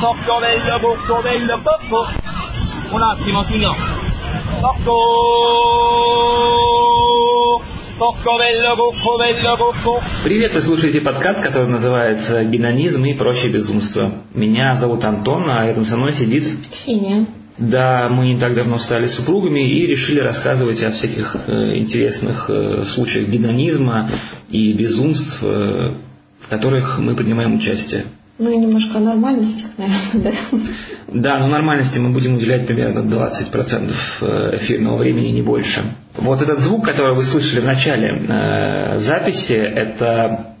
Tocco bello, bucco bello, poppo. Un attimo, signor. Tocco. Tocco bello, bucco bello, bucco. Привет, вы слушаете подкаст, который называется «Генонизм и прочее безумство». Меня зовут Антон, а рядом со мной сидит... Ксения. Да, мы не так давно стали супругами и решили рассказывать о всяких э, интересных э, случаях гедонизма и безумств, э, в которых мы принимаем участие. Ну и немножко о нормальностях, наверное, да? Да, но нормальности мы будем уделять примерно 20% э, эфирного времени, не больше. Вот этот звук, который вы слышали в начале э, записи, это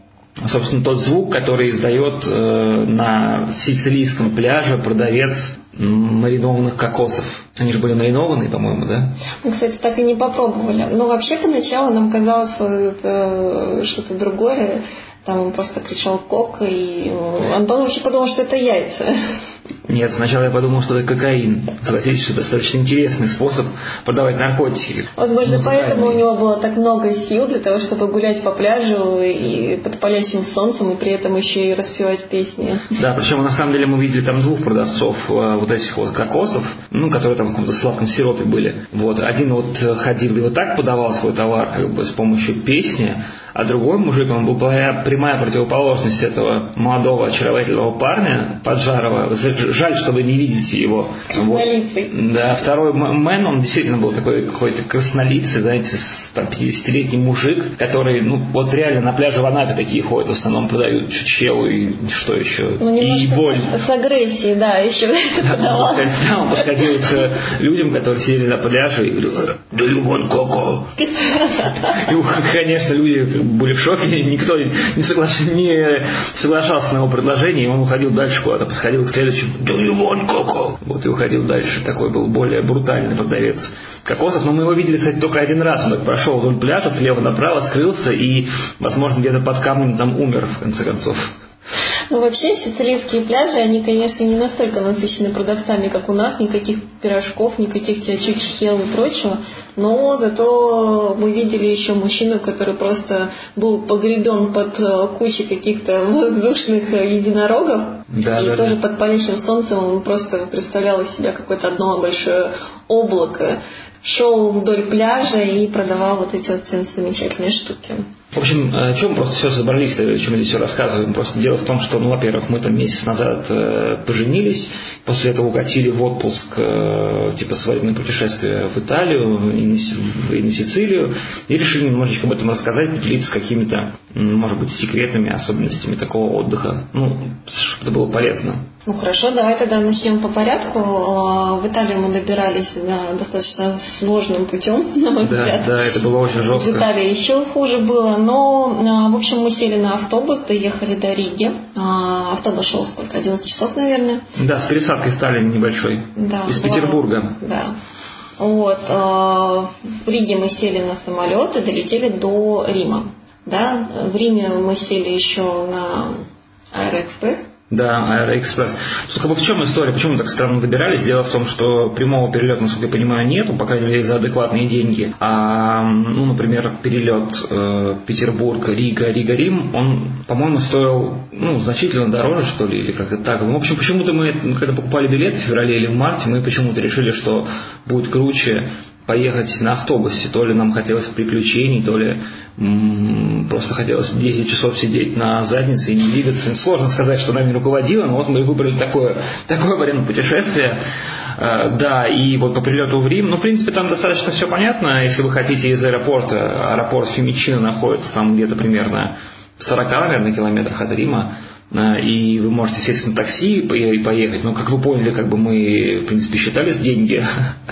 собственно, тот звук, который издает э, на сицилийском пляже продавец маринованных кокосов. Они же были маринованные, по-моему, да? Мы, кстати, так и не попробовали. Но вообще поначалу нам казалось что это что-то другое. Там он просто кричал кок, и Антон вообще подумал, что это яйца. Нет, сначала я подумал, что это кокаин. Согласитесь, что достаточно интересный способ продавать наркотики. Возможно, поэтому у него было так много сил для того, чтобы гулять по пляжу и под палящим солнцем, и при этом еще и распевать песни. Да, причем на самом деле мы видели там двух продавцов э, вот этих вот кокосов, ну, которые там в каком-то сладком сиропе были. Вот, один вот ходил и вот так подавал свой товар, как бы с помощью песни, а другой мужик, он был прямая противоположность этого молодого очаровательного парня, Поджарова. Жаль, что вы не видите его. Вот. Да, второй мэн, он действительно был такой какой-то краснолицый, знаете, 50-летний мужик, который, ну, вот реально на пляже в Анапе такие ходят, в основном продают чучелу и что еще, ну, и боль. С агрессией, да, еще да, он подходил к людям, которые сидели на пляже и говорил, do you want coco? И, конечно, люди были в шоке, никто не, соглаш... не соглашался на его предложение, и он уходил дальше куда-то, подходил к следующему, you want coco? Вот и уходил дальше, такой был более брутальный продавец кокосов, но мы его видели, кстати, только один раз, он прошел вдоль пляжа, слева направо, скрылся и, возможно, где-то под камнем там умер, в конце концов. Ну, вообще, сицилийские пляжи, они, конечно, не настолько насыщены продавцами, как у нас, никаких пирожков, никаких чучхел и прочего, но зато мы видели еще мужчину, который просто был погребен под э, кучей каких-то воздушных э, единорогов, да, и да, тоже да. под палящим солнцем он просто представлял из себя какое-то одно большое облако шел вдоль пляжа и продавал вот эти вот замечательные штуки. В общем, о чем просто все собрались, о чем мы здесь все рассказываем. Просто дело в том, что, ну, во-первых, мы там месяц назад э, поженились, после этого укатили в отпуск, э, типа свадебное путешествие в Италию и на, и на Сицилию, и решили немножечко об этом рассказать, поделиться какими-то, может быть, секретами, особенностями такого отдыха. Ну, чтобы это было полезно. Ну хорошо, давай тогда начнем по порядку. В Италию мы добирались достаточно сложным путем, на мой да, взгляд. Да, это было очень жестко. В Италии еще хуже было, но, а, в общем, мы сели на автобус, доехали до Риги. А, автобус шел сколько, 11 часов, наверное? Да, с пересадкой в Таллине небольшой. Да. Из Петербурга. Да. Вот. А, в Риге мы сели на самолет и долетели до Рима. Да? В Риме мы сели еще на Аэроэкспресс. Да, Аэроэкспресс. Только в чем история? Почему мы так странно добирались? Дело в том, что прямого перелета, насколько я понимаю, нету, по крайней мере, за адекватные деньги. А, ну, например, перелет э, Петербург, Рига, Рига, Рим, он, по-моему, стоил ну, значительно дороже, что ли, или как-то так. Ну, в общем, почему-то мы, когда покупали билеты в феврале или в марте, мы почему-то решили, что будет круче поехать на автобусе. То ли нам хотелось приключений, то ли просто хотелось 10 часов сидеть на заднице и не двигаться. Сложно сказать, что нами руководило, но вот мы выбрали такое, такое вариант путешествия. Э, да, и вот по прилету в Рим, ну, в принципе, там достаточно все понятно. Если вы хотите из аэропорта, аэропорт Фимичино находится там где-то примерно в 40, наверное, километрах от Рима и вы можете сесть на такси и поехать. Но, как вы поняли, как бы мы, в принципе, считались деньги,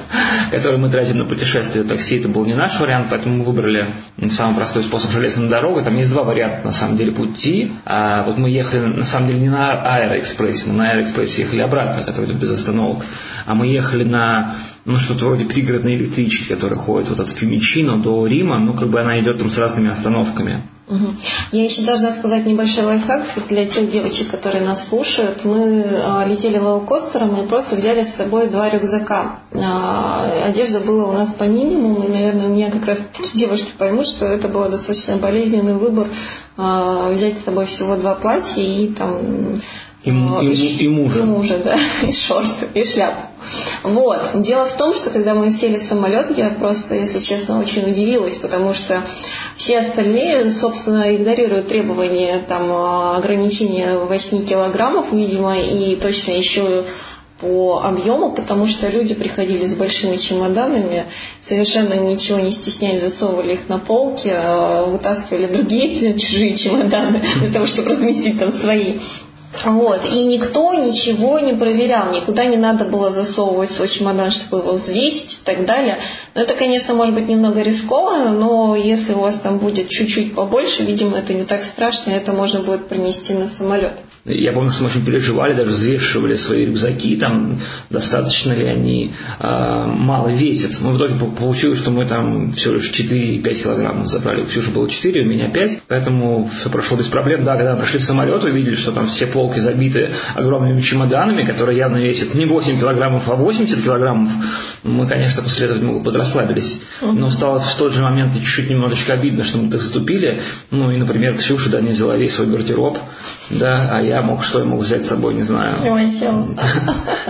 которые мы тратим на путешествие. Такси это был не наш вариант, поэтому мы выбрали самый простой способ железной дорогой. Там есть два варианта, на самом деле, пути. А вот мы ехали, на самом деле, не на Аэроэкспрессе, мы на Аэроэкспрессе ехали обратно, который идет без остановок. А мы ехали на ну, что-то вроде пригородной электрички, которая ходит вот от Фимичино до Рима, ну, как бы она идет там с разными остановками. Я еще должна сказать небольшой лайфхак для тех девочек, которые нас слушают. Мы а, летели лоукостером и просто взяли с собой два рюкзака. А, одежда была у нас по минимуму, и, наверное, у меня как раз таки девушки поймут, что это был достаточно болезненный выбор а, взять с собой всего два платья и там И, и, и, и мужа. И мужа, да, и шорты, и шляпу. Вот. Дело в том, что когда мы сели в самолет, я просто, если честно, очень удивилась, потому что все остальные, собственно, игнорируют требования там, ограничения 8 килограммов, видимо, и точно еще по объему, потому что люди приходили с большими чемоданами, совершенно ничего не стесняясь, засовывали их на полки, а вытаскивали другие чужие чемоданы для того, чтобы разместить там свои. Вот. И никто ничего не проверял, никуда не надо было засовывать свой чемодан, чтобы его взвесить и так далее. Но это, конечно, может быть немного рискованно, но если у вас там будет чуть-чуть побольше, видимо, это не так страшно, это можно будет принести на самолет. Я помню, что мы очень переживали, даже взвешивали свои рюкзаки, там, достаточно ли они э, мало весят. Но в итоге получилось, что мы там всего лишь 4-5 килограммов забрали. У Ксюши было 4, у меня 5, поэтому все прошло без проблем. Да, когда мы пришли в самолет, увидели, что там все полки забиты огромными чемоданами, которые явно весят не 8 килограммов, а 80 килограммов, мы, конечно, после этого немного подрасслабились. Но стало в тот же момент чуть-чуть немножечко обидно, что мы так затупили. Ну и, например, Ксюша, да, не взяла весь свой гардероб, да, а я мог, что я мог взять с собой, не знаю. Лимончелло.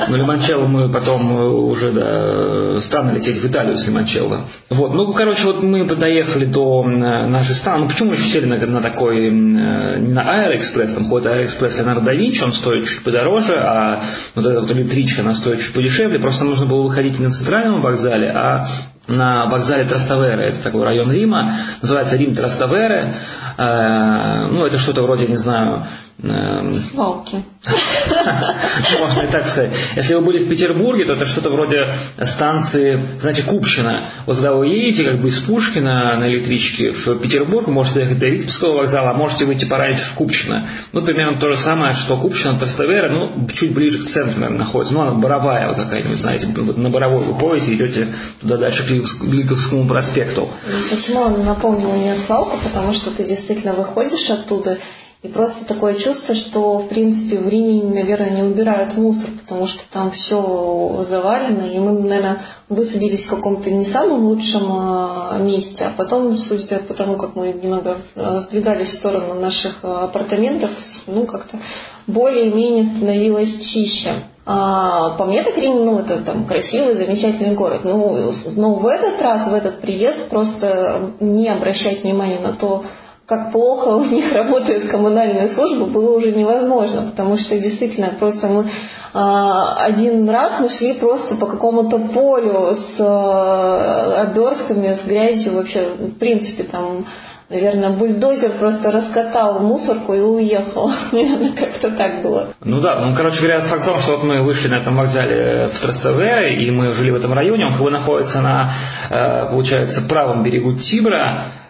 Ну, лимончелло мы потом уже, да, странно лететь в Италию с лимончелло. Вот, ну, короче, вот мы доехали до нашей страны. Ну, почему мы еще сели на, на такой, не на Аэроэкспресс, там ходит Аэроэкспресс Леонардо да Винчи, он стоит чуть подороже, а вот эта вот электричка, она стоит чуть подешевле. Просто нужно было выходить не на центральном вокзале, а на вокзале Траставере, это такой район Рима, называется Рим Траставере, э, ну, это что-то вроде, не знаю, Эм, Свалки. Можно и так сказать. Если вы были в Петербурге, то это что-то вроде станции, знаете, Купчина. Вот когда вы едете как бы из Пушкина на электричке в Петербург, можете доехать до Витебского вокзала, а можете выйти пораньше в Купчино. Ну, примерно то же самое, что Купчино, Трастовера, ну, чуть ближе к центру, наверное, находится. Ну, она Боровая вот какая-нибудь, знаете, на Боровой вы поедете, идете туда дальше к Лиговскому проспекту. Почему он напомнил мне свалку? Потому что ты действительно выходишь оттуда, и просто такое чувство, что, в принципе, в Риме, наверное, не убирают мусор, потому что там все завалено. И мы, наверное, высадились в каком-то не самом лучшем а, месте. А потом, судя по тому, как мы немного а, сдвигались в сторону наших а, апартаментов, ну, как-то более-менее становилось чище. А, по мне так Рим, ну, это там красивый, замечательный город. Ну, но в этот раз, в этот приезд просто не обращать внимания на то, как плохо у них работает коммунальная служба, было уже невозможно, потому что действительно просто мы а, один раз мы шли просто по какому-то полю с а, обертками, с грязью вообще, в принципе, там Наверное, бульдозер просто раскатал мусорку и уехал. Как-то так было. Ну да, ну, короче говоря, факт в том, что вот мы вышли на этом вокзале в Трастевере, и мы жили в этом районе, он находится на, э, получается, правом берегу Тибра, Э,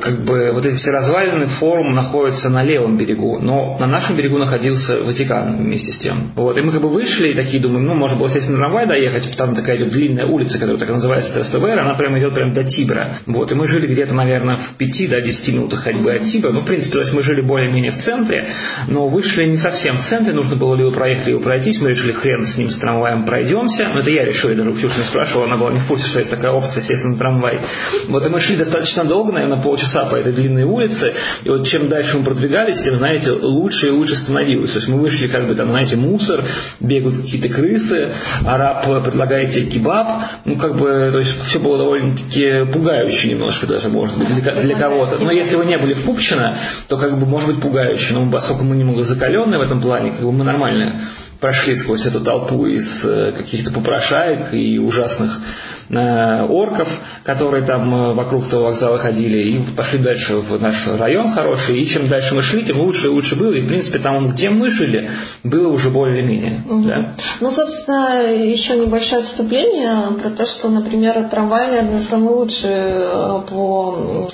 как бы вот эти все развалины, форум находятся на левом берегу, но на нашем берегу находился Ватикан вместе с тем. Вот, и мы как бы вышли и такие думаем, ну, можно было сесть на трамвай доехать, там такая идет длинная улица, которая так называется Трастевер, она прямо идет прямо до Тибра. Вот, и мы жили где-то, наверное, в 5-10 да, минутах ходьбы от Тибра. Ну, в принципе, то есть мы жили более-менее в центре, но вышли не совсем в центре, нужно было либо проехать, либо пройтись. Мы решили, хрен с ним, с трамваем пройдемся. Но это я решил, я даже у Ксюши не спрашивал, она была не в курсе, что есть такая опция сесть на трамвай. Вот, и мы шли достаточно долго, наверное, полчаса по этой длинной улице, и вот чем дальше мы продвигались, тем, знаете, лучше и лучше становилось. То есть мы вышли, как бы там, знаете, мусор, бегают какие-то крысы, араб предлагает тебе кебаб, ну, как бы, то есть все было довольно-таки пугающе немножко даже, может быть, для, для кого-то. Но если вы не были в Пупчино, то, как бы, может быть, пугающе. Но поскольку мы немного закаленные в этом плане, как бы мы нормально прошли сквозь эту толпу из э, каких-то попрошаек и ужасных э, орков, которые там э, вокруг того вокзала ходили, и пошли дальше в наш район хороший, и чем дальше мы шли, тем лучше и лучше было, и в принципе там, где мы жили, было уже более-менее. Угу. Да. Ну, собственно, еще небольшое отступление про то, что, например, трамвай, наверное, самый лучший по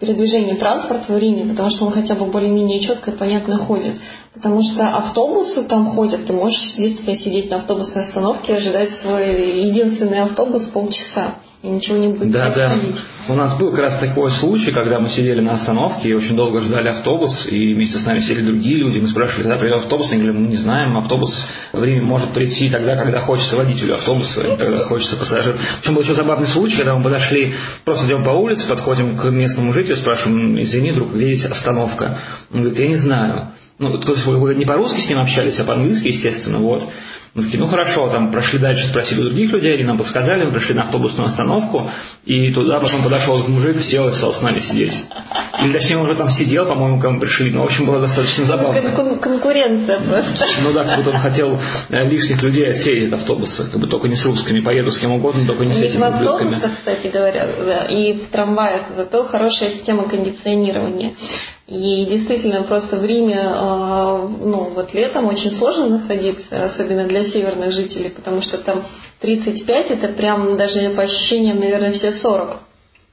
передвижению транспорта в Риме, потому что он хотя бы более-менее четко и понятно ходит. Потому что автобусы там ходят, ты можешь действительно сидеть на автобусной остановке и ожидать свой единственный автобус полчаса и ничего не будет да, происходить. Да. У нас был как раз такой случай, когда мы сидели на остановке и очень долго ждали автобус, и вместе с нами сели другие люди. Мы спрашивали, когда придет автобус, они говорили, мы не знаем, автобус время может прийти тогда, когда хочется водителю автобуса, и тогда хочется пассажиру. Причем был еще забавный случай, когда мы подошли, просто идем по улице, подходим к местному жителю, спрашиваем, извини, друг, где здесь остановка? Он говорит, я не знаю. ну, то есть вы не по-русски с ним общались, а по-английски, естественно, вот. Мы такие, ну хорошо, там прошли дальше, спросили у других людей, они нам подсказали, мы пришли на автобусную остановку, и туда потом подошел мужик, сел и стал с нами сидеть. Или точнее, он уже там сидел, по-моему, когда мы пришли. Ну, в общем, было достаточно забавно. Кон- конкуренция просто. Ну да, как будто он хотел э, лишних людей отсеять от автобуса, как бы только не с русскими, поеду с кем угодно, только не с этими в автобусах, кстати говоря, да, и в трамваях, зато хорошая система кондиционирования. И действительно, просто в Риме, э, ну, вот летом очень сложно находиться, особенно для северных жителей, потому что там 35, это прям даже по ощущениям, наверное, все 40.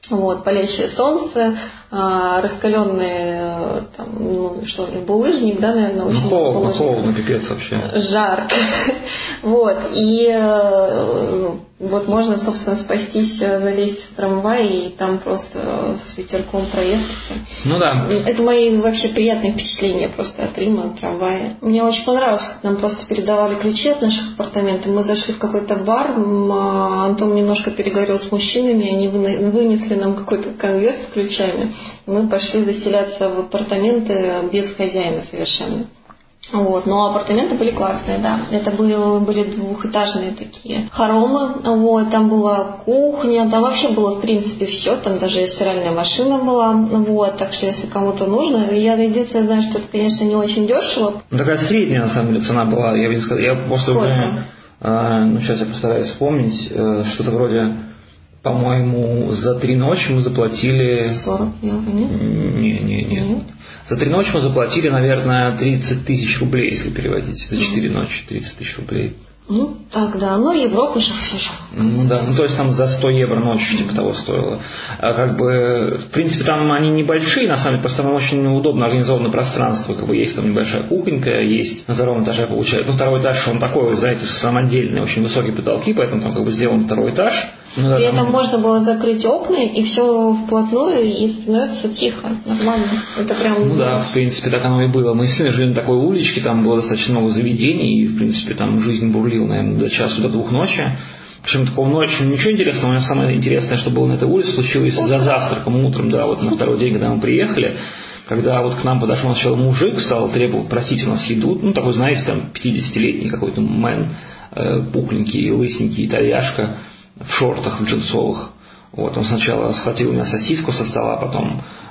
Вот, палящее солнце, раскаленные, э, там, ну, что, булыжник, да, наверное, Ну, очень холодно, булыжник. холодно, пипец вообще. жарко. Вот. И э, вот можно, собственно, спастись, э, залезть в трамвай и там просто с ветерком проехаться. Ну да. Это мои вообще приятные впечатления просто от Рима, от трамвая. Мне очень понравилось, как нам просто передавали ключи от наших апартаментов. Мы зашли в какой-то бар, а, Антон немножко переговорил с мужчинами, они вынесли нам какой-то конверт с ключами. Мы пошли заселяться в апартаменты без хозяина совершенно. Вот, но апартаменты были классные, да. Это были, были двухэтажные такие хоромы, вот, там была кухня, там вообще было, в принципе, все, там даже стиральная машина была, вот, так что если кому-то нужно, я единственное знаю, что это, конечно, не очень дешево, Ну, такая средняя, на самом деле, цена была. Я бы не сказал. Я просто Сколько? а, ну, сейчас я постараюсь вспомнить. э, что-то вроде, по-моему, за три ночи мы заплатили... 40 евро, нет? Не, не, не. Нет? За три ночи мы заплатили, наверное, 30 тысяч рублей, если переводить. За четыре ночи 30 тысяч рублей. Ну, так, да, ну, Европа же все же. Ну да, ну то есть там за 100 евро ночь типа того стоило. А как бы, в принципе, там они небольшие, на самом деле, просто там очень удобно организовано пространство, как бы есть там небольшая кухонька, есть на втором этаже получается, ну второй этаж, он такой, знаете, самодельный, очень высокие потолки, поэтому там как бы сделан второй этаж. Ну, да, При там- этом можно было закрыть окна, и все вплотную, и становится тихо, нормально. Это прям... Ну да, в принципе, так оно и было. Мы действительно жили на такой уличке, там было достаточно много заведений, и, в принципе, там жизнь бурлила, наверное, до часу, до двух ночи. Причем такого ночью ничего интересного, у меня самое интересное, что было на этой улице, случилось за завтраком утром, да, вот на второй день, когда мы приехали, когда вот к нам подошел сначала мужик, стал требовать, просить у нас еду, ну, такой, знаете, там, 50-летний какой-то мэн, э, пухленький, лысенький, итальяшка, в шортах, в джинсовых. Вот, он сначала схватил у меня сосиску со стола, потом э,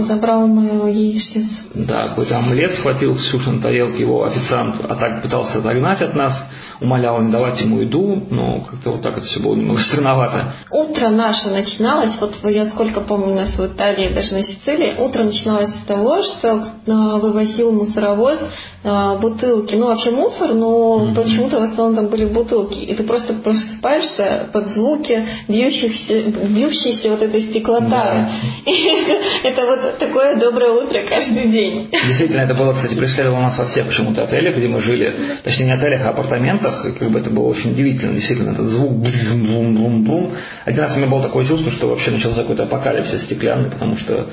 Забрал мою яичницу. да, какой-то омлет схватил Ксюша на тарелке, его официант а так пытался отогнать от нас, умолял не давать ему еду, но как-то вот так это все было немного странновато. Утро наше начиналось, вот я сколько помню нас в Италии, даже на Сицилии, утро начиналось с того, что э, вывозил мусоровоз э, бутылки, ну вообще мусор, но почему-то в основном там были бутылки, и ты просто просыпаешься под звуки бьющихся, бьющейся вот этой стеклотары. Да. Это вот такое доброе утро каждый день. Действительно, это было, кстати, преследовало нас во всех почему-то отелях, где мы жили, точнее не отелях, а апартаментах, и как бы это было очень удивительно, действительно, этот звук бум-бум-бум. Один раз у меня было такое чувство, что вообще начался какой-то апокалипсис стеклянный, потому что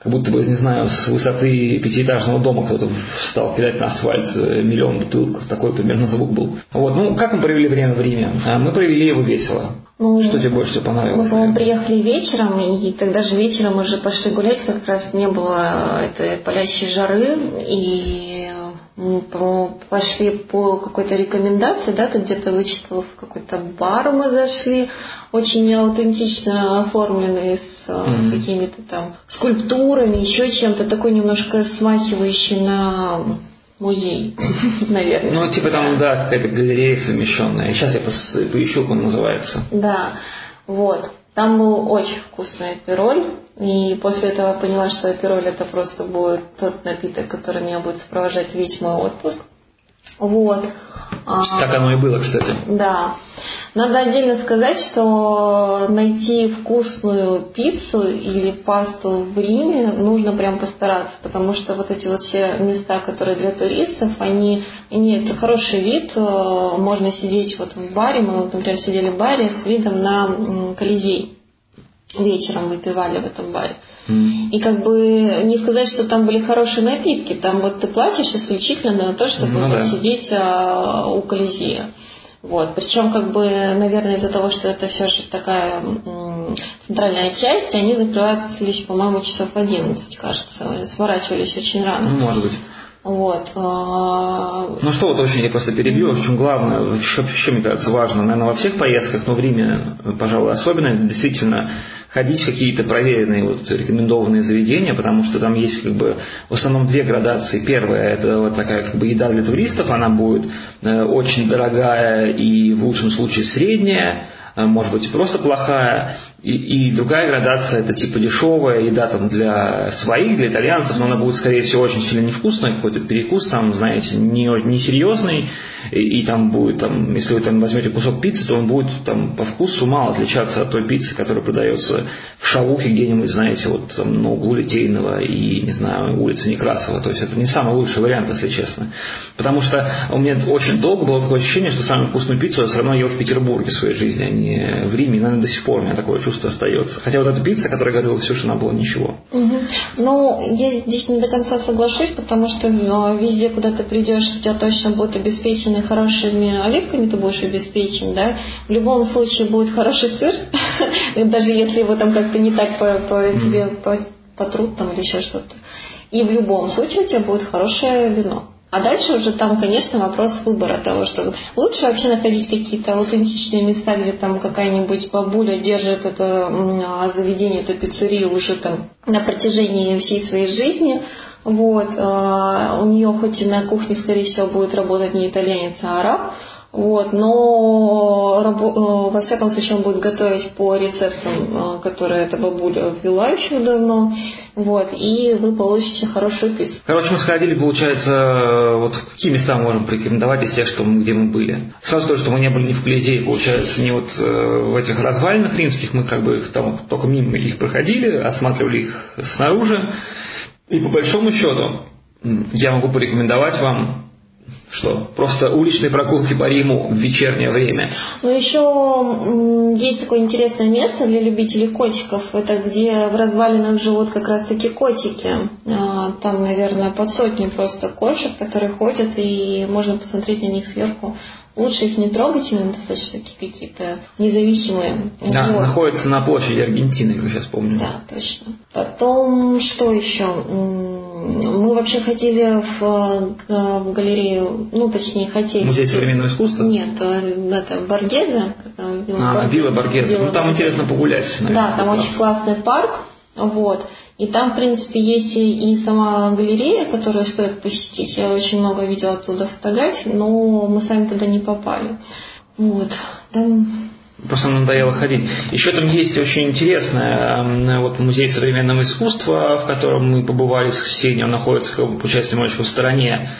как будто бы, не знаю, с высоты пятиэтажного дома кто-то стал кидать на асфальт э, миллион бутылок. Такой примерно звук был. Вот, ну, как мы провели время в Риме? А, Мы провели его весело. Ну, Что тебе больше всего Мы, понравилось? по-моему, приехали вечером, и тогда же вечером уже пошли гулять, как раз не было этой палящей жары, и по-моему, пошли по какой-то рекомендации, да, ты где-то вычитал, в какой-то бар мы зашли, очень аутентично оформленный, с Мгм. какими-то там скульптурами, еще чем-то, такой немножко смахивающий на музей, наверное. Ну, типа там, да, какая-то галерея совмещенная. Сейчас я поищу, как он называется. Да, вот. Там был очень вкусный апероль, и после этого поняла, что апероль это просто будет тот напиток, который меня будет сопровождать весь мой отпуск. Вот. А, Так оно и было, кстати. да. Надо отдельно сказать, что найти вкусную пиццу или пасту в Риме нужно прям постараться, потому что вот эти вот все места, которые для туристов, они имеют хороший вид, э, можно сидеть вот в баре, мы вот, например, сидели в баре с видом на Колизей. Вечером выпивали в этом баре. М. И как бы не сказать, что там были хорошие напитки, там вот ты платишь исключительно на то, чтобы Ну да. сидеть а, у Колизея. Вот. Причем, как бы, наверное, из-за того, что это все же такая м, центральная часть, они закрываются лишь, по-моему, часов 11, кажется. Сворачивались очень рано. Ну, может быть. Вот. А, ну что, вот очень я просто перебью, в чем главное, еще, еще, мне кажется, важно, наверное, во всех поездках, но в Риме, пожалуй, особенно, действительно, ходить в какие-то проверенные, вот, рекомендованные заведения, потому что там есть как бы в основном две градации. Первая это вот такая как бы еда для туристов, она будет э, очень дорогая и в лучшем случае средняя, может быть, просто плохая. И, и другая градация это типа дешевая еда там для своих, для итальянцев, но она будет, скорее всего, очень сильно невкусная, какой-то перекус там, знаете, не, не серьезный, и, и там будет, там, если вы там возьмете кусок пиццы, то он будет там по вкусу мало отличаться от той пиццы, которая продается в Шавухе где-нибудь, знаете, вот там на углу Литейного и, не знаю, улицы Некрасова. То есть это не самый лучший вариант, если честно. Потому что у меня очень долго было такое ощущение, что самую вкусную пиццу я все равно ел в Петербурге в своей жизни, а не в Риме. Наверное, до сих пор у меня такое чувство остается. Хотя вот эта пицца, которая говорила Ксюша, она была ничего. Угу. Ну, я здесь не до конца соглашусь, потому что а, везде, куда ты придешь, у тебя точно будут обеспечены хорошими оливками, ты будешь обеспечен, да. В любом случае будет хороший сыр, даже если его там как-то не так по, по тебе потрут там или еще что-то. И в любом случае у тебя будет хорошее вино. А дальше уже там, конечно, вопрос выбора того, что лучше вообще находить какие-то аутентичные места, где там какая-нибудь бабуля держит это а, заведение, эту пиццерию уже там на протяжении всей своей жизни. Вот, а, у нее хоть и на кухне, скорее всего, будет работать не итальянец, а араб, вот, но э, во всяком случае он будет готовить по рецептам, э, которые эта бабуля ввела еще давно. Вот, и вы получите хорошую пиццу. Короче, мы сходили, получается, э, вот какие места мы можем порекомендовать из тех, что мы, где мы были. Сразу скажу, что мы не были ни в Колизее, получается, не вот в этих развалинах римских, мы как бы их там только мимо их проходили, осматривали их снаружи. И по большому счету, я могу порекомендовать вам что? Просто уличные прогулки по Риму в вечернее время. Ну, еще есть такое интересное место для любителей котиков. Это где в развалинах живут как раз-таки котики. А, там, наверное, под сотню просто кошек, которые ходят, и можно посмотреть на них сверху. Лучше их не трогать, они достаточно такие какие-то независимые. Да, вот. находятся на площади Аргентины, как я сейчас помню. Да, точно. Потом, что еще? Вообще ходили в, э, в галерею, ну, точнее, хотели. Музей современного искусства? Нет, э, это Баргеза. А, Вилла Баргеза. Ну, там интересно погулять, наверное. Да, там очень классный парк. Вот. И там, в принципе, есть и сама галерея, которую стоит посетить. Я очень много видела оттуда фотографий, но мы сами туда не попали. Вот. Там Просто надоело ходить. Еще там есть очень интересное, вот музей современного искусства, в котором мы побывали с Ксенией, он находится, получается, немножечко в стороне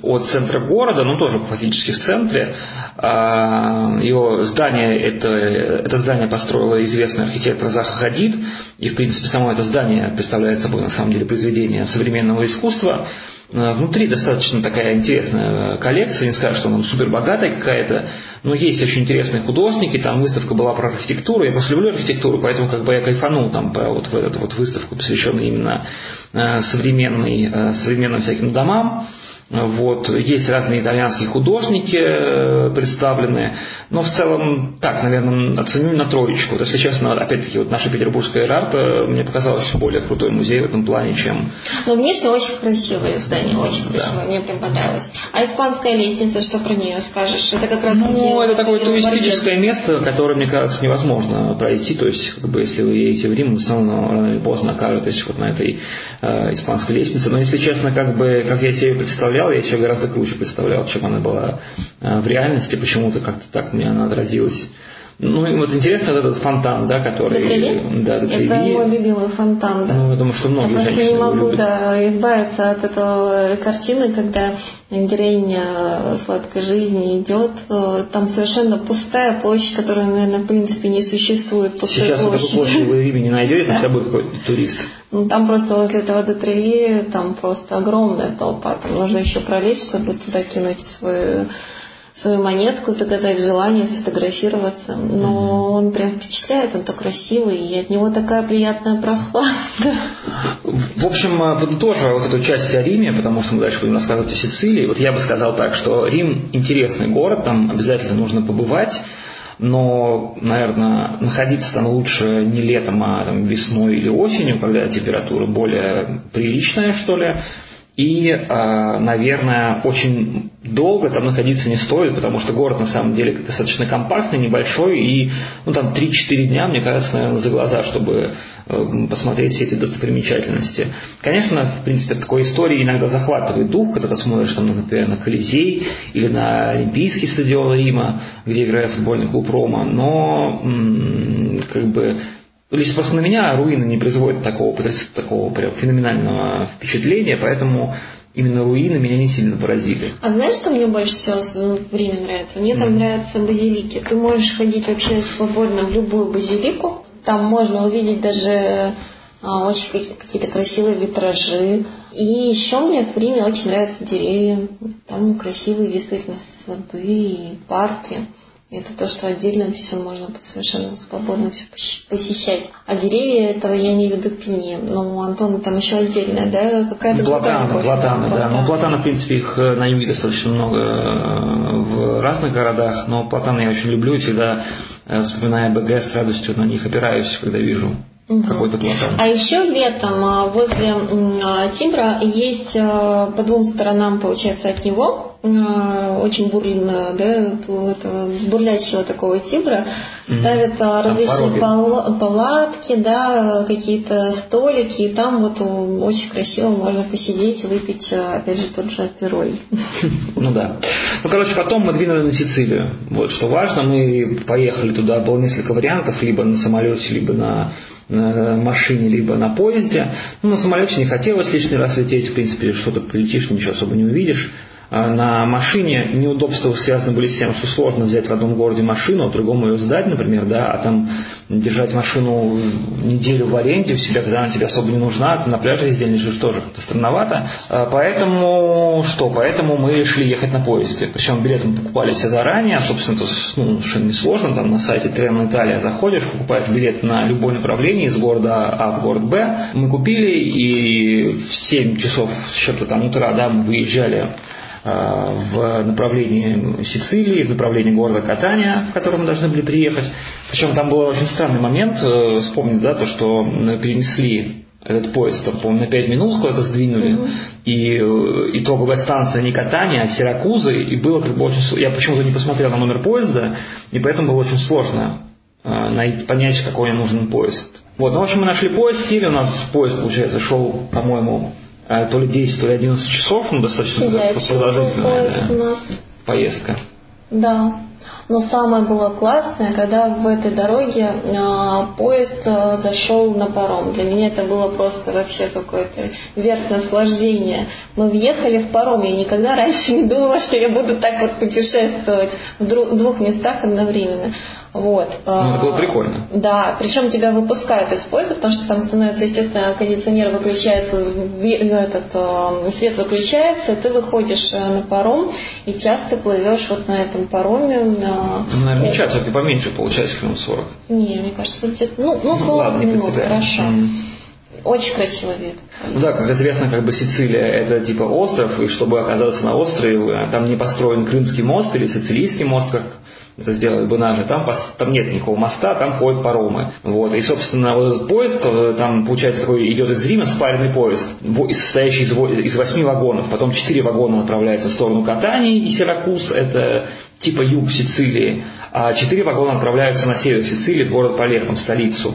от центра города, но тоже фактически в центре. А, его здание, это, это здание построила известный архитектор Заха Хадид, и, в принципе, само это здание представляет собой, на самом деле, произведение современного искусства. А, внутри достаточно такая интересная коллекция, не скажу, что она супер богатая какая-то, но есть очень интересные художники, там выставка была про архитектуру, я просто люблю архитектуру, поэтому как бы я кайфанул там по вот в эту вот выставку, посвященную именно а, современной, современным всяким домам. Вот. Есть разные итальянские художники э, представлены. Но в целом, так, наверное, оценю на троечку. Вот, если честно, опять-таки, вот наша петербургская Эрарта мне показалась более крутой музей в этом плане, чем... Ну, внешне очень красивое здание, очень красивое, да. мне прям понравилось. А испанская лестница, что про нее скажешь? Это как раз... Ну, это такое туристическое место, которое, мне кажется, невозможно пройти. То есть, как бы, если вы едете в Рим, все равно рано или поздно окажетесь вот на этой э, испанской лестнице. Но, если честно, как бы, как я себе ее представлял, я себе гораздо круче представлял, чем она была э, в реальности. Почему-то как-то так мне она отразилась. Ну, и вот интересно вот этот фонтан, да, который... Детреви? Да, Детреви. Это мой любимый фонтан, да. Ну, я думаю, что многие я женщины не могу любят. да, избавиться от этой картины, когда героиня сладкой жизни идет, э, там совершенно пустая площадь, которая, наверное, в принципе не существует. Сейчас площадь. такой площади вы в Риме не найдете, там всегда будет какой-то турист. Ну, там просто возле этого Детреви, там просто огромная толпа, там нужно еще пролезть, чтобы туда кинуть свою свою монетку, загадать желание, сфотографироваться. Но он прям впечатляет, он так красивый, и от него такая приятная прохлада. В общем, подытоживая вот эту часть о Риме, потому что мы дальше будем рассказывать о Сицилии, вот я бы сказал так, что Рим интересный город, там обязательно нужно побывать, но, наверное, находиться там лучше не летом, а там, весной или осенью, когда температура более приличная, что ли. И, а, наверное, очень долго там находиться не стоит, потому что город на самом деле достаточно компактный, небольшой, и ну, там 3-4 дня, мне кажется, наверное, за глаза, чтобы э, посмотреть все эти достопримечательности. Конечно, в принципе, такой истории иногда захватывает дух, когда ты смотришь, там, например, на Колизей или на Олимпийский стадион Рима, где играет футбольный клуб Рома, но как бы Лично просто на меня руины не производят такого, такого прям феноменального впечатления, поэтому именно руины меня не сильно поразили. А знаешь, что мне больше всего в Риме нравится? Мне там mm. нравятся базилики. Ты можешь ходить вообще свободно в любую базилику. Там можно увидеть даже а, очень какие-то красивые витражи. И еще мне в Риме очень нравятся деревья. Там красивые действительно сады и парки. Это то, что отдельно все можно совершенно свободно все посещать. А деревья этого я не веду пини. Но у Антона там еще отдельная, да, какая-то Платаны, платаны, да. Ну, платаны, в принципе, их э, на юге достаточно много э, в разных городах, но платаны я очень люблю и всегда, э, вспоминая БГ, с радостью на них опираюсь, когда вижу угу. какой-то платан. А еще летом возле Тимбра есть по двум сторонам, получается, от него очень бурлина, да, этого бурлящего такого тигра, mm-hmm. ставят а, различные пал- палатки, да, какие-то столики, и там вот очень красиво можно посидеть, выпить, опять же, тот же апероль. Ну да. Ну, короче, потом мы двинули на Сицилию. Вот что важно, мы поехали туда, было несколько вариантов, либо на самолете, либо на на машине, либо на поезде. Ну, на самолете не хотелось лишний раз лететь, в принципе, что-то полетишь, ничего особо не увидишь. А, на машине неудобства связаны были с тем, что сложно взять в одном городе машину, а другом ее сдать, например, да, а там держать машину неделю в аренде у себя, когда она тебе особо не нужна, ты на пляже везде лежишь тоже как-то странновато. А, поэтому что? Поэтому мы решили ехать на поезде. Причем билеты мы покупали все заранее, собственно, это ну, совершенно несложно, там на сайте Трен Италия заходишь, покупаешь билет на любое направление из города А в город Б. Мы купили и в 7 часов с чем-то там утра, да, мы выезжали в направлении Сицилии, в направлении города Катания, в который мы должны были приехать. Причем там был очень странный момент, э, вспомнить, да, то, что перенесли этот поезд, там, по-моему, на 5 минут куда-то сдвинули, mm-hmm. и э, итоговая станция не Катания, а Сиракузы, и было как бы очень... Я почему-то не посмотрел на номер поезда, и поэтому было очень сложно найти, понять, какой мне нужен поезд. Вот, ну, в общем, мы нашли поезд, сели, у нас поезд, получается, шел, по-моему, то ли 10, то ли 11 часов, ну, достаточно продолжительная да, поездка. Да. Но самое было классное, когда в этой дороге э, поезд э, зашел на паром. Для меня это было просто вообще какое-то верх наслаждения. Мы въехали в паром. Я никогда раньше не думала, что я буду так вот путешествовать в двух местах одновременно. Вот. Ну, это было прикольно. Да, причем тебя выпускают из поезда, потому что там становится, естественно, кондиционер выключается, этот э, свет выключается, и ты выходишь э, на паром, и часто плывешь вот на этом пароме. На... Ну, наверное, не час, а поменьше, получается, минут 40. Не, мне кажется, где-то, ну, ну 40 Ладно, минут, хорошо. Mm. Очень красивый вид. Ну да, как известно, как бы Сицилия это типа остров, и чтобы оказаться на острове, там не построен Крымский мост или Сицилийский мост, как это сделали бы наши, там, там нет никакого моста, там ходят паромы. Вот. И, собственно, вот этот поезд, э, там, получается, такой идет из Рима спаренный поезд, состоящий из, из восьми вагонов. Потом четыре вагона направляются в сторону Катании и Сиракуз, это типа юг Сицилии, а четыре вагона отправляются на север Сицилии, город Палермо, столицу.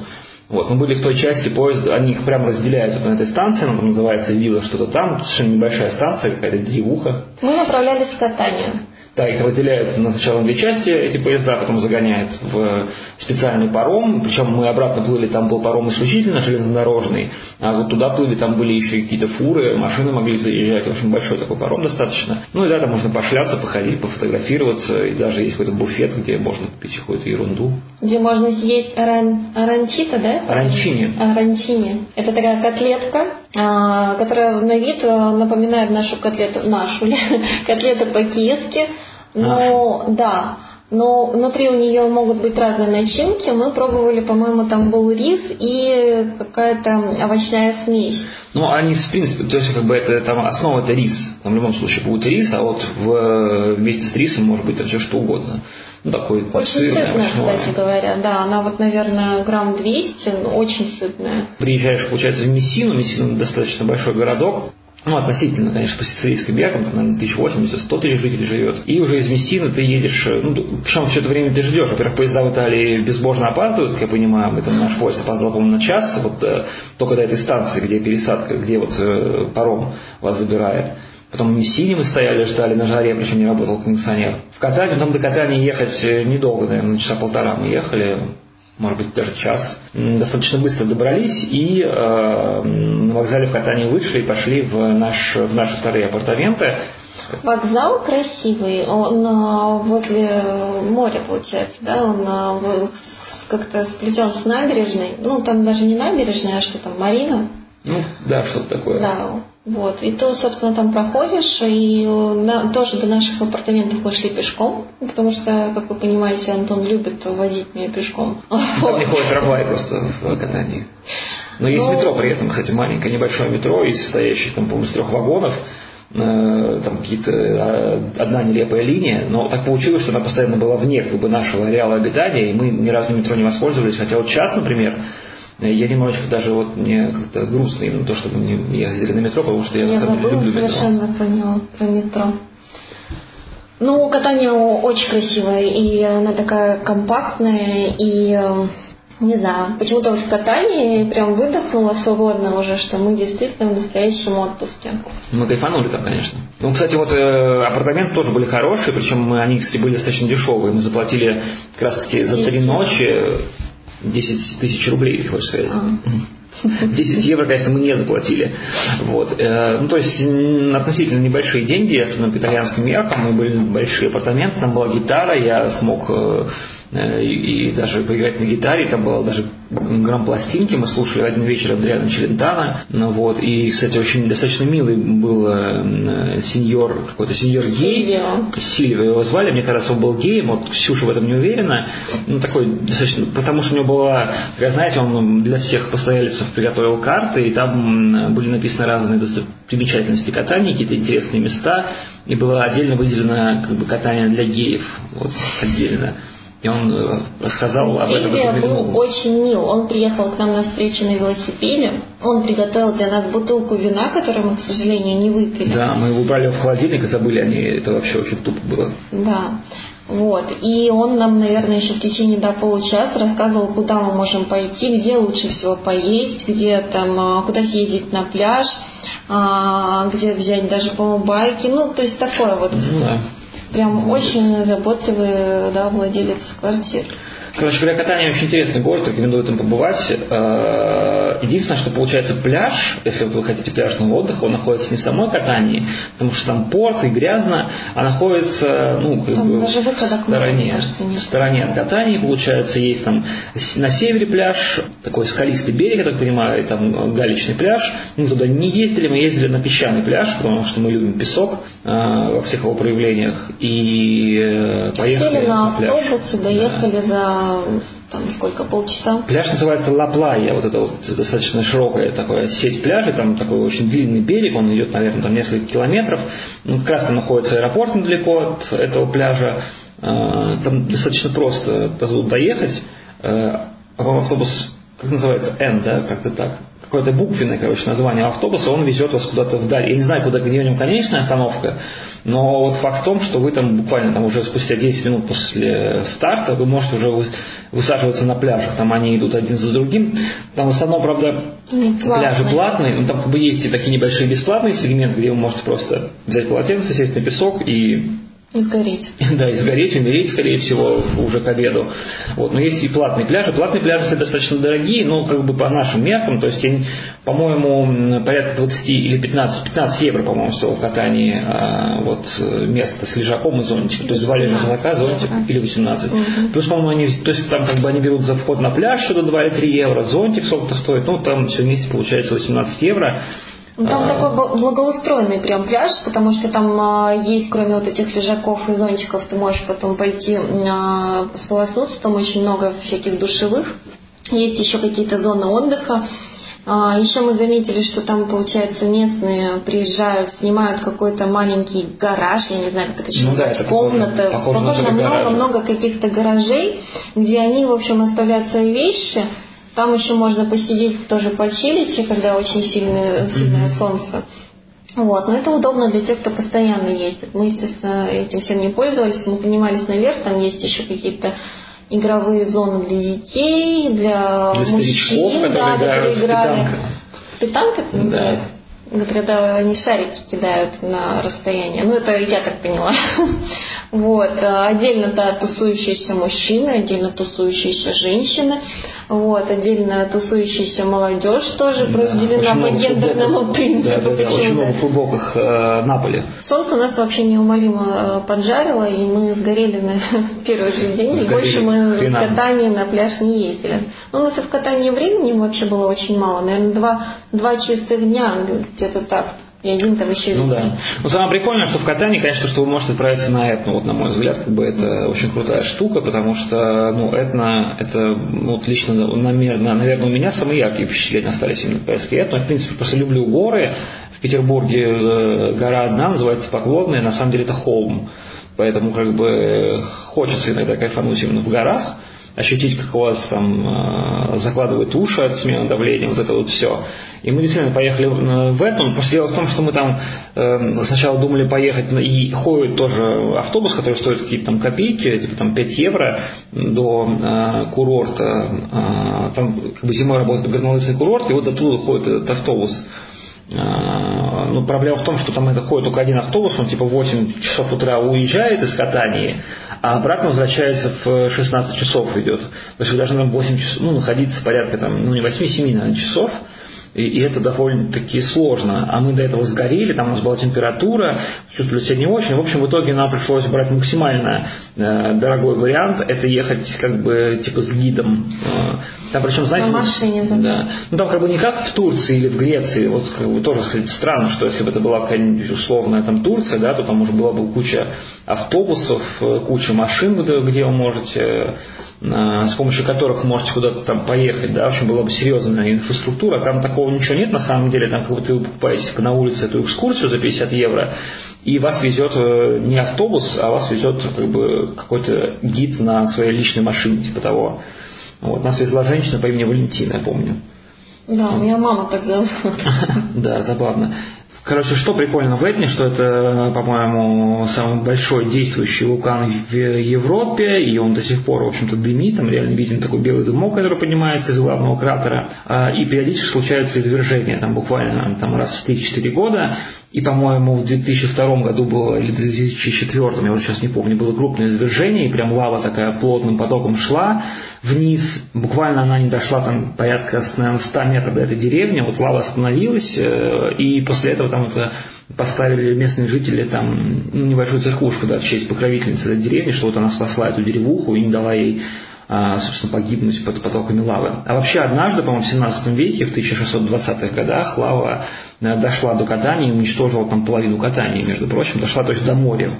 Вот, мы были в той части поезда, они их прямо разделяют вот на этой станции, она там называется Вилла, что-то там, совершенно небольшая станция, какая-то древуха. Мы направлялись в Катанию. Да, их разделяют на сначала две части, эти поезда, потом загоняют в специальный паром, причем мы обратно плыли, там был паром исключительно железнодорожный, а вот туда плыли, там были еще какие-то фуры, машины могли заезжать, в общем, большой такой паром достаточно. Ну и да, там можно пошляться, походить, пофотографироваться, и даже есть какой-то буфет, где можно купить какую-то ерунду. Где можно съесть аран... аранчита, да? Аранчини. Аранчини. Это такая котлетка, которая на вид а, напоминает нашу котлету, нашу котлету по-киевски, но, да, но внутри у нее могут быть разные начинки. Мы пробовали, по-моему, там был рис и какая-то овощная смесь. Ну, они, в принципе, то есть, как бы, это, там, основа это рис. Там, в любом случае, будет рис, а вот в, вместе с рисом может быть все что угодно. Ну, такой Очень сытная, кстати говоря, да. Она вот, наверное, грамм 200, но очень сытная. Приезжаешь, получается, в Мессину. Мессина достаточно большой городок ну, относительно, конечно, по сицилийским меркам, там, наверное, 1080-100 тысяч жителей живет. И уже из Мессины ты едешь, ну, причем все это время ты ждешь. Во-первых, поезда в Италии безбожно опаздывают, как я понимаю, мы там наш поезд опоздал, по-моему, на час, вот э, только до этой станции, где пересадка, где вот э, паром вас забирает. Потом в Мессине мы стояли, ждали на жаре, причем не работал кондиционер. В Катанию, там до Катания ехать э, недолго, наверное, часа полтора мы ехали может быть, даже час. Достаточно быстро добрались и э, на вокзале в Катании вышли и пошли в, наш, в наши вторые апартаменты. Вокзал красивый, он э, возле моря, получается, да, он э, как-то сплетен с набережной. Ну, там даже не набережная, а что там, Марина. Ну, да, что-то такое. Да, вот. И то, собственно, там проходишь, и на, тоже до наших апартаментов мы шли пешком, потому что, как вы понимаете, Антон любит возить меня пешком. Там не ходит трамвай просто в катании. Но есть Но... Ну, метро при этом, кстати, маленькое небольшое метро, из состоящих, там, по-моему, из трех вагонов э, там какие-то э, одна нелепая линия, но так получилось, что она постоянно была вне как бы, нашего ареала обитания, и мы ни разу метро не воспользовались, хотя вот сейчас, например, я немножечко даже вот мне как-то грустно именно то, что мы не ездили на метро, потому что я, я на самом деле люблю метро. совершенно про него, про метро. Ну, катание очень красивое, и она такая компактная, и э, не знаю, почему-то в катании прям выдохнула свободно уже, что мы действительно в настоящем отпуске. Мы кайфанули там, конечно. Ну, кстати, вот э, апартаменты тоже были хорошие, причем они, кстати, были достаточно дешевые. Мы заплатили как раз таки за три ночи 10 тысяч рублей, ты хочешь сказать? 10 а. евро, конечно, мы не заплатили. Вот. Э, ну, то есть относительно небольшие деньги, особенно по итальянским меркам, мы были большие апартаменты, там была гитара, я смог э, Э, и, даже поиграть на гитаре, там было даже грамм-пластинки, мы слушали один вечер Адриана Челентана, ну, вот, и, кстати, очень достаточно милый был э, сеньор, какой-то сеньор гей, Сильвио его звали, мне кажется, он был геем, вот Ксюша в этом не уверена, ну, такой достаточно, потому что у него была, как знаете, он для всех постояльцев приготовил карты, и там были написаны разные примечательности катания, какие-то интересные места, и было отдельно выделено как бы, катание для геев, вот, отдельно. И он э, рассказал об этом. Сильвия был очень мил. Он приехал к нам на встречу на велосипеде. Он приготовил для нас бутылку вина, которую мы, к сожалению, не выпили. Да, мы его убрали в холодильник и забыли о ней. Это вообще очень тупо было. Да. Вот. И он нам, наверное, еще в течение до получаса рассказывал, куда мы можем пойти, где лучше всего поесть, где там, а, куда съездить на пляж, а, где взять даже, по-моему, байки. Ну, то есть такое вот. Ну, да. Прям очень заботливый, да, владелец квартир. Короче говоря, катание очень интересный город, рекомендую там побывать. Э, единственное, что получается пляж, если вот вы хотите пляжного отдыха, он находится не в самой катании, потому что там порт и грязно, а находится ну, как бы в стороне, кажется, в стороне от катании, получается, есть там на севере пляж, такой скалистый берег, я так понимаю, и там галечный пляж. Мы туда не ездили, мы ездили на песчаный пляж, потому что мы любим песок э, во всех его проявлениях. И э, поехали Сели на, на автобус и доехали да. за там сколько, полчаса? Пляж называется Ла Плая, вот это вот достаточно широкая такая сеть пляжей, там такой очень длинный берег, он идет, наверное, там несколько километров. Ну, как раз там находится аэропорт недалеко от этого пляжа. А, там достаточно просто доехать. А, по-моему, автобус, как называется, N, да, как-то так какое-то буквенное, короче, название автобуса, он везет вас куда-то вдаль. Я не знаю, куда где у него конечная остановка, но вот факт в том, что вы там буквально там уже спустя 10 минут после старта вы можете уже высаживаться на пляжах. Там они идут один за другим. Там в основном, правда, пляжи платные. Но там как бы есть и такие небольшие бесплатные сегменты, где вы можете просто взять полотенце, сесть на песок и и сгореть. Да, и сгореть, умереть, скорее всего, уже к обеду. Вот. Но есть и платные пляжи. Платные пляжи, кстати, достаточно дорогие, но как бы по нашим меркам, то есть, по-моему, порядка 20 или 15, 15 евро, по-моему, стоило в катании а, вот, место с лежаком и зонтиком. То есть, два лежака, зонтик или 18. Угу. Плюс, по-моему, они, то есть, там как бы они берут за вход на пляж что-то 2 или 3 евро, зонтик сколько-то стоит, ну, там все вместе получается 18 евро. Ну, там а... такой благоустроенный прям пляж, потому что там а, есть, кроме вот этих лежаков и зонтиков, ты можешь потом пойти а, сполоснуться, там очень много всяких душевых. Есть еще какие-то зоны отдыха. А, еще мы заметили, что там, получается, местные приезжают, снимают какой-то маленький гараж, я не знаю, как это еще ну, да, это комната. Похоже, похоже на много-много каких-то гаражей, где они, в общем, оставляют свои вещи. Там еще можно посидеть, тоже почилить, когда очень сильное, сильное mm-hmm. солнце. Вот, но это удобно для тех, кто постоянно ездит. Мы, естественно, этим всем не пользовались, мы поднимались наверх, там есть еще какие-то игровые зоны для детей, для, для мужчин, да, которые играли. Это называется? Да когда они шарики кидают на расстояние. Ну, это я так поняла. Вот. Отдельно, да, тусующиеся мужчины, отдельно тусующиеся женщины. Вот. Отдельно тусующаяся молодежь тоже да, разделена по гендерному принципу. Да, да, да, очень много футболках э, на поле. Солнце нас вообще неумолимо э, поджарило, и мы сгорели на первый же день. Сгорели. Больше мы в катании на пляж не ездили. Но у нас и в катании времени вообще было очень мало. Наверное, два, два чистых дня где-то так. И один там еще Ну да. Ну самое прикольное, что в катании, конечно, что вы можете отправиться на этно, вот на мой взгляд, как бы это очень крутая штука, потому что, ну, этно, это, ну, вот лично, наверное, наверное, у меня самые яркие впечатления остались именно по поездке этно. Я, в принципе, просто люблю горы. В Петербурге э, гора одна, называется Поклонная, на самом деле это холм. Поэтому, как бы, хочется иногда кайфануть именно в горах ощутить, как у вас там э, закладывает уши от смены давления, вот это вот все. И мы действительно поехали в этом. Просто дело в том, что мы там э, сначала думали поехать, и ходит тоже автобус, который стоит какие-то там копейки, типа там 5 евро до э, курорта. Э, там как бы зимой работает горнолыжный курорт, и вот оттуда ходит этот автобус. А, ну, проблема в том, что там это ходит только один автобус, он типа в 8 часов утра уезжает из катании, а обратно возвращается в 16 часов идет. То есть вы должны там 8 часов, ну, находиться порядка там, ну, не 8-7, наверное, часов. И, и это довольно-таки сложно. А мы до этого сгорели, там у нас была температура, чувствовали себя не очень. В общем, в итоге нам пришлось брать максимально э, дорогой вариант. Это ехать как бы типа с гидом. Э, там причем, знаете, на машине зато. Да. Ну там как бы не как в Турции или в Греции. Вот как бы тоже, кстати, странно, что если бы это была какая-нибудь условная там Турция, да, то там уже была бы куча автобусов, э, куча машин, где вы можете с помощью которых можете куда-то там поехать, да, в общем, была бы серьезная инфраструктура, там такого ничего нет на самом деле, там как бы вы покупаете типа, на улице эту экскурсию за 50 евро, и вас везет э, не автобус, а вас везет как бы какой-то гид на своей личной машине, типа того. Вот, нас везла женщина по имени Валентина, я помню. Да, у меня мама так зовут. Да, забавно. Короче, что прикольно в Этне, что это, по-моему, самый большой действующий вулкан в Европе, и он до сих пор, в общем-то, дымит, там реально виден такой белый дымок, который поднимается из главного кратера, а, и периодически случаются извержения, там буквально там, раз в 3-4 года, и, по-моему, в 2002 году было, или в 2004, я уже сейчас не помню, было крупное извержение, и прям лава такая плотным потоком шла вниз. Буквально она не дошла там порядка, наверное, 100 метров до этой деревни, вот лава остановилась, э, и после этого там это поставили местные жители там ну, небольшую церквушку да, в честь покровительницы этой деревни, что вот она спасла эту деревуху и не дала ей а, собственно, погибнуть под потоками лавы. А вообще однажды, по-моему, в 17 веке, в 1620-х годах, лава дошла до катания и уничтожила там половину катания, между прочим, дошла то есть до моря.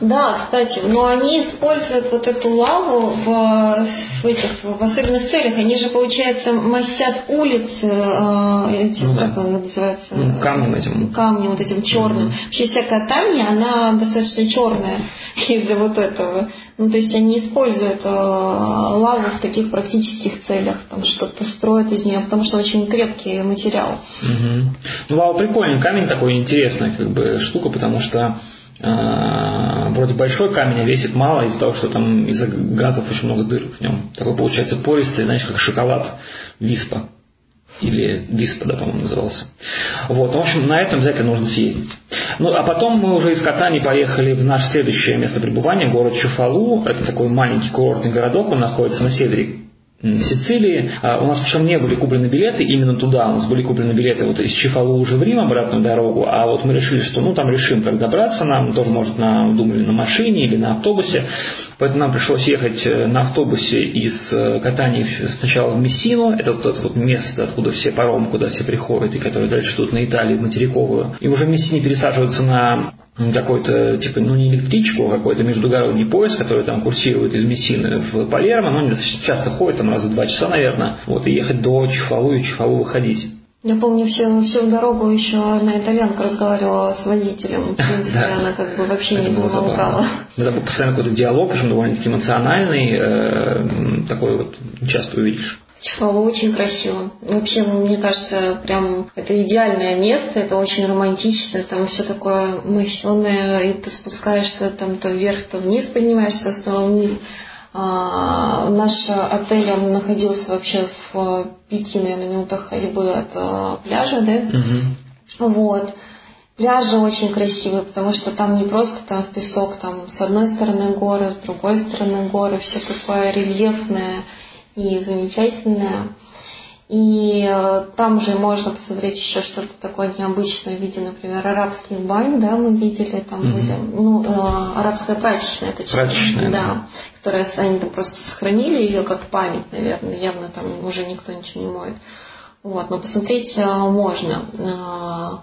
Да, кстати, но они используют вот эту лаву в, в этих в особенных целях. Они же, получается, мастят улицы э, этим, ну, да. как он называется? Ну, камнем этим. Камнем вот этим черным. Mm-hmm. Вообще вся катание, она достаточно черная из-за вот этого. Ну, то есть они используют э, лаву в таких практических целях, там что-то строят из нее, потому что очень крепкий материал. Угу. Ну, лава прикольный, камень такой интересная как бы штука, потому что э, вроде большой камень, а весит мало из-за того, что там из-за газов очень много дыр в нем. Такой получается пористый, знаешь, как шоколад виспа или Виспа, по-моему, назывался. Вот, в общем, на этом обязательно нужно съездить. Ну, а потом мы уже из Катани поехали в наше следующее место пребывания, город Чуфалу. Это такой маленький курортный городок, он находится на севере Сицилии. А у нас причем не были куплены билеты именно туда. У нас были куплены билеты вот из уже в Рим обратную дорогу. А вот мы решили, что ну там решим, как добраться нам. Тоже, может, на, думали на машине или на автобусе. Поэтому нам пришлось ехать э, на автобусе из э, Катани сначала в Мессину, это вот это вот место, откуда все паромы, куда все приходят, и которые дальше идут на Италию, материковую. И уже в Мессине пересаживаться на какой-то, типа, ну не электричку, а какой-то междугородний поезд, который там курсирует из Мессины в Палермо, ну, они часто ходят, там раз в два часа, наверное, вот, и ехать до Чефалу и Чефалу выходить. Я помню, всю, всю дорогу еще одна итальянка разговаривала с водителем. В принципе, да. она как бы вообще это не замолкала. Это был постоянно какой-то диалог, причем довольно-таки эмоциональный, э, такой вот часто увидишь. Чехова очень красиво. Вообще, мне кажется, прям это идеальное место, это очень романтично, там все такое мощенное, и ты спускаешься там то вверх, то вниз поднимаешься, снова вниз. А, наш отель, он находился вообще в пяти, наверное, минутах ходьбы от а, пляжа, да? Угу. Вот. Пляжи очень красивые, потому что там не просто там в песок, там с одной стороны горы, с другой стороны горы, все такое рельефное и замечательное. И э, там же можно посмотреть еще что-то такое необычное в виде, например, арабских бань, да, мы видели, там mm-hmm. были, ну, э, арабская прачечная, это прачечная, да, да, которая они там просто сохранили ее как память, наверное, явно там уже никто ничего не моет. Вот, но посмотреть э, можно. Э,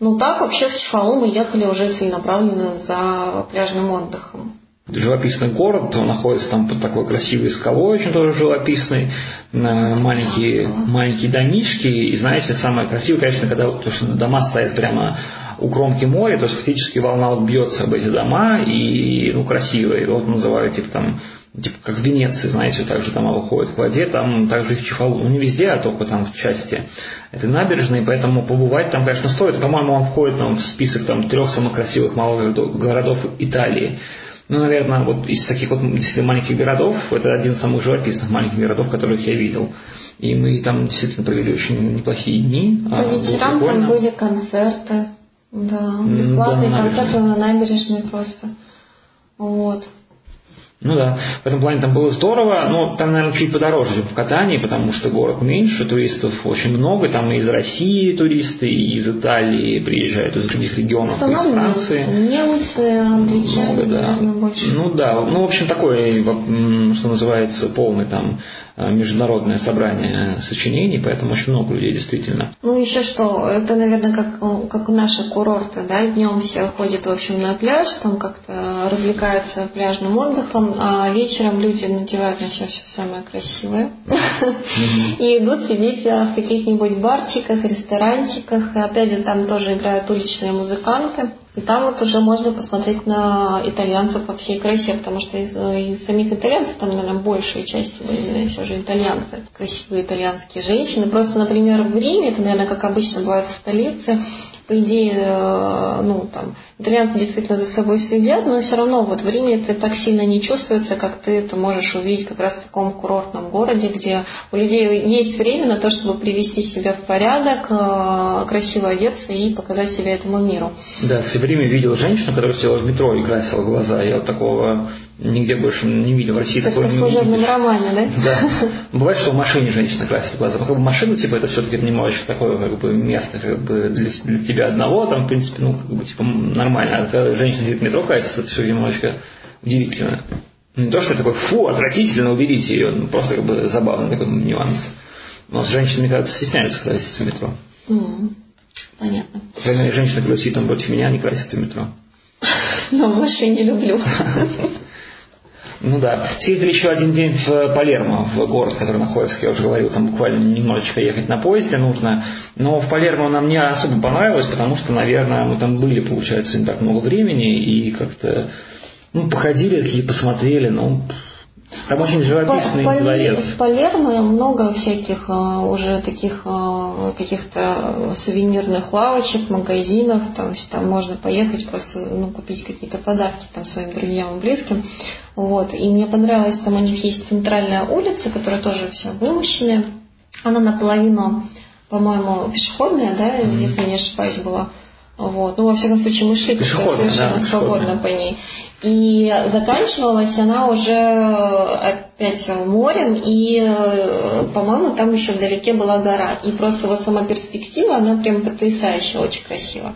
ну так вообще в Чефалу мы ехали уже целенаправленно за пляжным отдыхом живописный город, он находится там под такой красивой скалой, очень тоже живописный, маленькие, маленькие домишки, и знаете, самое красивое, конечно, когда то, что дома стоят прямо у кромки моря, то есть фактически волна вот бьется об эти дома, и, ну, красивые, вот называют, типа, там, типа, как в Венеции, знаете, также дома выходят к воде, там также их Чефалу, ну, не везде, а только там в части этой набережной, поэтому побывать там, конечно, стоит, по-моему, он входит там в список там трех самых красивых малых городов Италии, ну, наверное, вот из таких вот действительно маленьких городов, это один из самых живописных маленьких городов, которых я видел. И мы там действительно провели очень неплохие дни. По а, вечерам там были концерты. Да, бесплатные да, концерты на набережной просто. Вот. Ну да, в этом плане там было здорово, но там, наверное, чуть подороже, чем в Катании, потому что город меньше, туристов очень много, там и из России туристы, и из Италии приезжают, из других регионов, из Франции. Немцы, англичане, много, да. наверное, больше. Ну да, ну в общем такой, что называется, полный там Э, международное собрание сочинений, поэтому очень много людей действительно. Ну еще что, это, наверное, как, как наши курорты, да, днем все ходят, в общем, на пляж, там как-то развлекаются пляжным отдыхом, а вечером люди надевают на себя все самое красивое и идут сидеть в каких-нибудь барчиках, ресторанчиках, и опять же там тоже играют уличные музыканты. И там вот уже можно посмотреть на итальянцев во всей красе, потому что из, из самих итальянцев там, наверное, большая часть именно все же итальянцы, красивые итальянские женщины. Просто, например, в Риме, это, наверное, как обычно бывает в столице, по идее, э, ну, там, итальянцы действительно за собой следят, но все равно вот в Риме это так сильно не чувствуется, как ты это можешь увидеть как раз в таком курортном городе, где у людей есть время на то, чтобы привести себя в порядок, э, красиво одеться и показать себя этому миру. Да, в Риме видел женщину, которая сидела в метро и красила глаза. Я вот такого нигде больше не видел в России. Как в служебном романе, да? Да. Бывает, что в машине женщина красит глаза. Как бы машина, типа, это все-таки немножечко такое, как бы, место, как бы, для, для тебя одного, там, в принципе, ну, как бы, типа, нормально. А когда женщина сидит в метро красится, это все немножечко удивительно. Не то, что такой, фу, отвратительно, уберите ее. Ну, просто, как бы, забавный такой нюанс. Но с женщинами, кажется, стесняются краситься в метро. Mm, понятно. Мере, женщина, которая сидит там против меня, не красится в метро. Но в машине люблю. Ну да. Съездили еще один день в Палермо, в город, который находится, как я уже говорил, там буквально немножечко ехать на поезде нужно. Но в Палермо нам не особо понравилось, потому что, наверное, мы там были, получается, не так много времени, и как-то ну, походили такие, посмотрели, ну, там очень живописный по, дворец. В Палермо много всяких а, уже таких а, каких-то сувенирных лавочек, магазинов. Есть там можно поехать просто ну, купить какие-то подарки там своим друзьям и близким. Вот. И мне понравилось, там у них есть центральная улица, которая тоже вся вымощенная. Она наполовину, по-моему, пешеходная, да, mm-hmm. если не ошибаюсь, была. Вот. Ну, во всяком случае, мы шли совершенно да, свободно по ней. И заканчивалась она уже опять морем, и, по-моему, там еще вдалеке была гора. И просто вот сама перспектива, она прям потрясающая, очень красиво.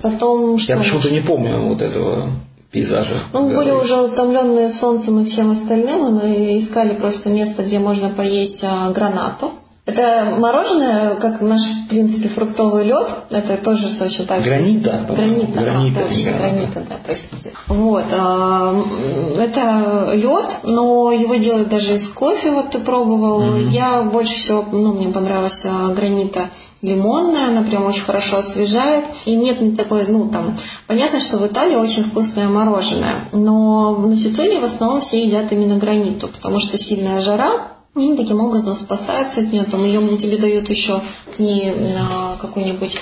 Потом, что Я почему-то не помню вот этого пейзажи. Ну, были уже утомленные солнцем и всем остальным, мы искали просто место, где можно поесть а, гранату. Это мороженое, как наш, в принципе, фруктовый лед. Это тоже точно так же. Гранита. Гранита, гранита, а, точно, гранита, да, простите. Вот. А, это лед, но его делают даже из кофе, вот ты пробовал. Mm-hmm. Я больше всего, ну, мне понравилась а, гранита лимонная, она прям очень хорошо освежает. И нет такой, ну, там, понятно, что в Италии очень вкусное мороженое, но на Сицилии в основном все едят именно граниту, потому что сильная жара, и таким образом спасаются от нее. Там ее тебе дают еще к ней а, какую-нибудь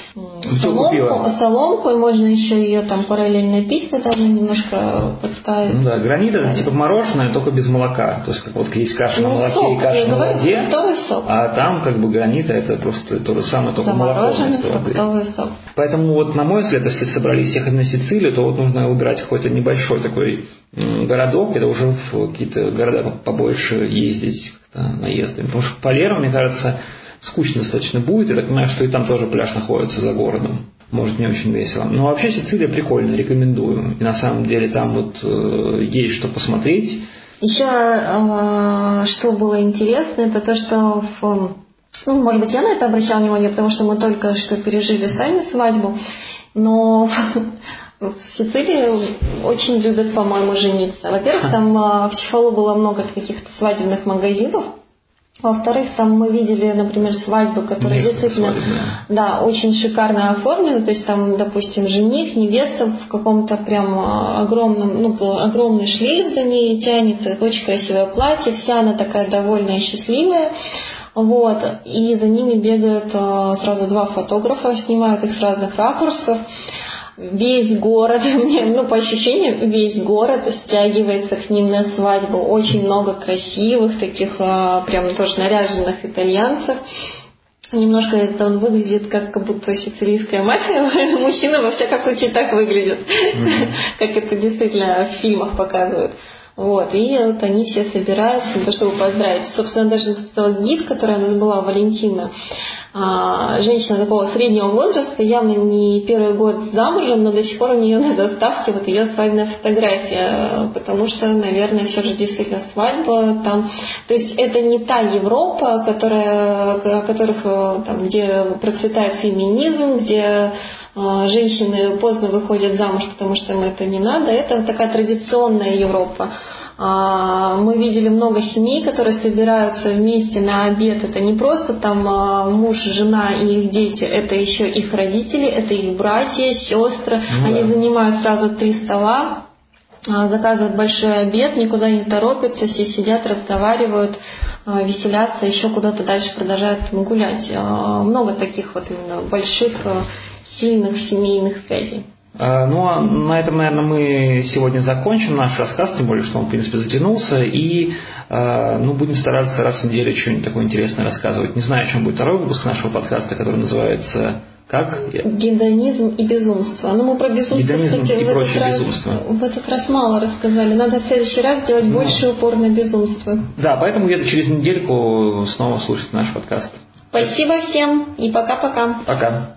соломку, соломку, и можно еще ее там параллельно пить, когда она немножко подтает. Ну да, гранит это типа мороженое, только без молока. То есть как вот есть каша ну, на молоке сок, и каша на воде. Сок. А там как бы гранита это просто то же самое, только молоко фруктовый сок. Поэтому вот на мой взгляд, если собрались всех на Сицилию, то вот нужно выбирать какой-то небольшой такой городок, это уже в какие-то города побольше ездить наездами. Потому что Палера, мне кажется, скучно достаточно будет. Я так понимаю, что и там тоже пляж находится за городом. Может, не очень весело. Но вообще Сицилия прикольная, рекомендую. И на самом деле там вот э, есть что посмотреть. Еще э, что было интересно, это то, что в ну, может быть, я на это обращала внимание, потому что мы только что пережили сами свадьбу, но в Сицилии очень любят, по-моему, жениться. Во-первых, там а, в Чефалу было много каких-то свадебных магазинов. Во-вторых, там мы видели, например, свадьбы, которые Место действительно да, очень шикарно оформлены. То есть там, допустим, жених, невеста в каком-то прям а, огромном, ну, огромный шлейф за ней тянется, очень красивое платье, вся она такая довольная и счастливая. Вот, и за ними бегают а, сразу два фотографа, снимают их с разных ракурсов весь город, ну, по ощущениям, весь город стягивается к ним на свадьбу. Очень много красивых, таких а, прям тоже наряженных итальянцев. Немножко это он выглядит как, как будто сицилийская мафия. Мужчина, во всяком случае, так выглядит, mm-hmm. как это действительно в фильмах показывают. Вот, и вот они все собираются для того, чтобы поздравить. Собственно, даже гид, которая у нас была, Валентина, а, женщина такого среднего возраста, явно не первый год замужем, но до сих пор у нее на заставке вот ее свадебная фотография, потому что, наверное, все же действительно свадьба там. То есть это не та Европа, которая, которых, э, там, где процветает феминизм, где э, женщины поздно выходят замуж, потому что им это не надо. Это такая традиционная Европа. А, мы видели много семей, которые собираются вместе на обед. Это не просто там а, муж, жена и их дети, это еще их родители, это их братья, сестры. Ну, Они да. занимают сразу три стола, а, заказывают большой обед, никуда не торопятся, все сидят, разговаривают, веселятся, еще куда-то дальше продолжают гулять. Много таких вот именно больших, сильных семейных связей. А, ну, а на этом, наверное, мы сегодня закончим наш рассказ, тем более, что он, в принципе, затянулся, и а, ну, будем стараться раз в неделю что-нибудь такое интересное рассказывать. Не знаю, о чем будет второй выпуск нашего подкаста, который называется как? Гедонизм и безумство. Ну, мы про безумство, Гедонизм кстати, и в, этот раз, безумство. в этот раз мало рассказали. Надо в следующий раз делать ну, больше упор на безумство. Да, поэтому где-то через недельку снова слушать наш подкаст. Спасибо всем и пока-пока. Пока. -пока. пока.